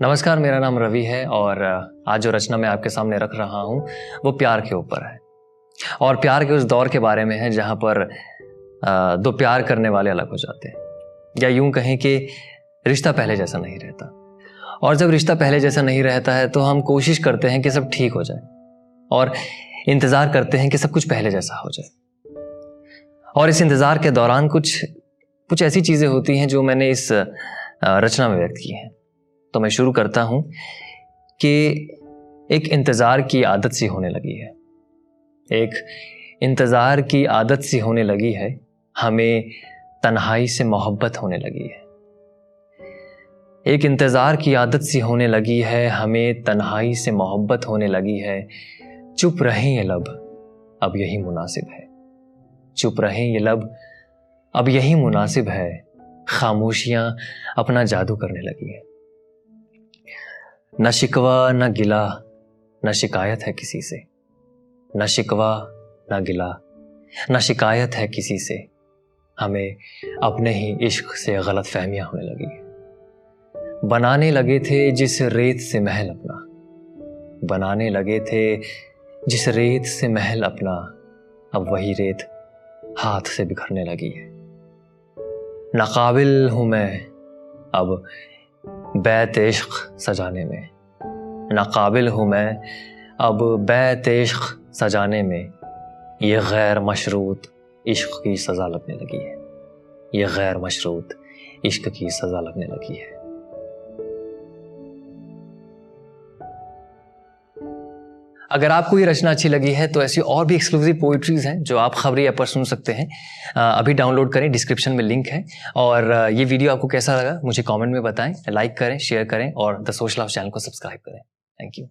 نمسکار، میرا نام روی ہے اور آج جو رچنا میں آپ کے سامنے رکھ رہا ہوں وہ پیار کے اوپر ہے۔ اور پیار کے اس دور کے بارے میں ہے جہاں پر دو پیار کرنے والے الگ ہو جاتے ہیں۔ یا یوں کہیں کہ رشتہ پہلے جیسا نہیں رہتا۔ اور جب رشتہ پہلے جیسا نہیں رہتا ہے تو ہم کوشش کرتے ہیں کہ سب ٹھیک ہو جائے۔ اور انتظار کرتے ہیں کہ سب کچھ پہلے جیسا ہو جائے۔ اور اس انتظار کے دوران کچھ کچھ ایسی چیزیں ہوتی ہیں جو میں نے اس رچنا میں ویکت کی ہیں۔ تو میں شروع کرتا ہوں کہ ایک انتظار کی عادت سی ہونے لگی ہے۔ ایک انتظار کی عادت سی ہونے لگی ہے، ہمیں تنہائی سے محبت ہونے لگی ہے۔ ایک انتظار کی عادت سی ہونے لگی ہے، ہمیں تنہائی سے محبت ہونے لگی ہے۔ چپ رہیں یہ لب، اب یہی مناسب ہے۔ چپ رہیں یہ لب، اب یہی مناسب ہے۔ خاموشیاں اپنا جادو کرنے لگی ہیں۔ نہ شکوا نہ گلا نہ شکایت ہے کسی سے۔ نہ شکوا نہ گلا نہ شکایت ہے کسی سے۔ ہمیں اپنے ہی عشق سے غلط فہمیاں ہونے لگی۔ بنانے لگے تھے جس ریت سے محل اپنا۔ بنانے لگے تھے جس ریت سے محل اپنا۔ اب وہی ریت ہاتھ سے بکھرنے لگی ہے۔ ناقابل ہوں میں۔ اب بیت عشق سجانے میں۔ ناقابل ہوں میں اب بیت عشق سجانے میں۔ یہ غیر مشروط عشق کی سزا لگنے لگی ہے۔ یہ غیر مشروط عشق کی سزا لگنے لگی ہے۔ اگر آپ کو یہ رچنا اچھی لگی ہے تو ایسی اور بھی ایکسکلوزو پوئٹریز ہیں جو آپ خبری ایپ پر سن سکتے ہیں۔ ابھی ڈاؤن لوڈ کریں ڈسکرپشن میں لنک ہے۔ اور یہ ویڈیو آپ کو کیسا لگا؟ مجھے کامنٹ میں بتائیں۔ لائک کریں شیئر کریں اور دا سوشل ہاؤس چینل کو سبسکرائب کریں۔ Thank you